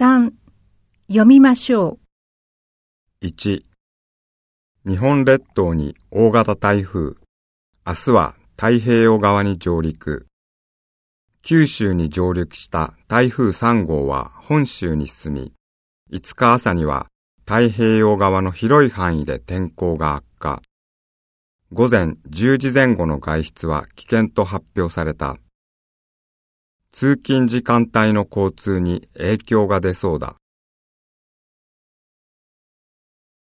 3読みましょう。1日本列島に大型台風。明日は太平洋側に上陸。九州に上陸した台風3号は本州に進み、5日朝には太平洋側の広い範囲で天候が悪化。午前10時前後の外出は危険と発表された。通勤時間帯の交通に影響が出そうだ。